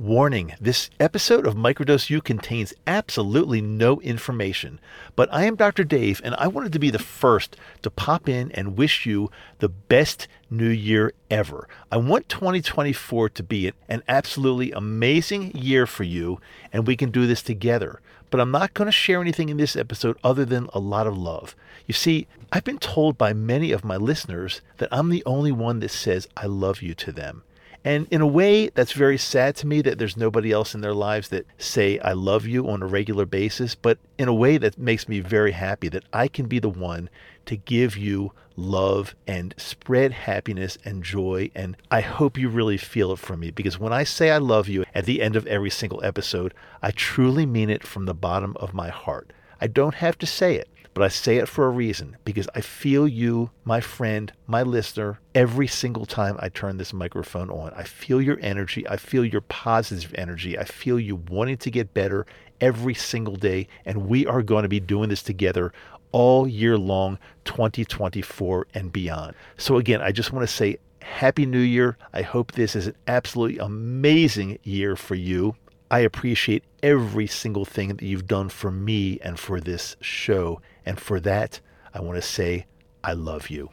Warning this episode of Microdose U contains absolutely no information, but I am Dr. Dave and I wanted to be the first to pop in and wish you the best new year ever. I want 2024 to be an absolutely amazing year for you, and we can do this together. But I'm not going to share anything in this episode other than a lot of love. You see, I've been told by many of my listeners that I'm the only one that says I love you to them. And in a way, that's very sad to me that there's nobody else in their lives that say, I love you on a regular basis. But in a way, that makes me very happy that I can be the one to give you love and spread happiness and joy. And I hope you really feel it from me because when I say I love you at the end of every single episode, I truly mean it from the bottom of my heart. I don't have to say it. But I say it for a reason because I feel you, my friend, my listener, every single time I turn this microphone on. I feel your energy. I feel your positive energy. I feel you wanting to get better every single day. And we are going to be doing this together all year long, 2024 and beyond. So, again, I just want to say Happy New Year. I hope this is an absolutely amazing year for you. I appreciate every single thing that you've done for me and for this show. And for that, I want to say, I love you.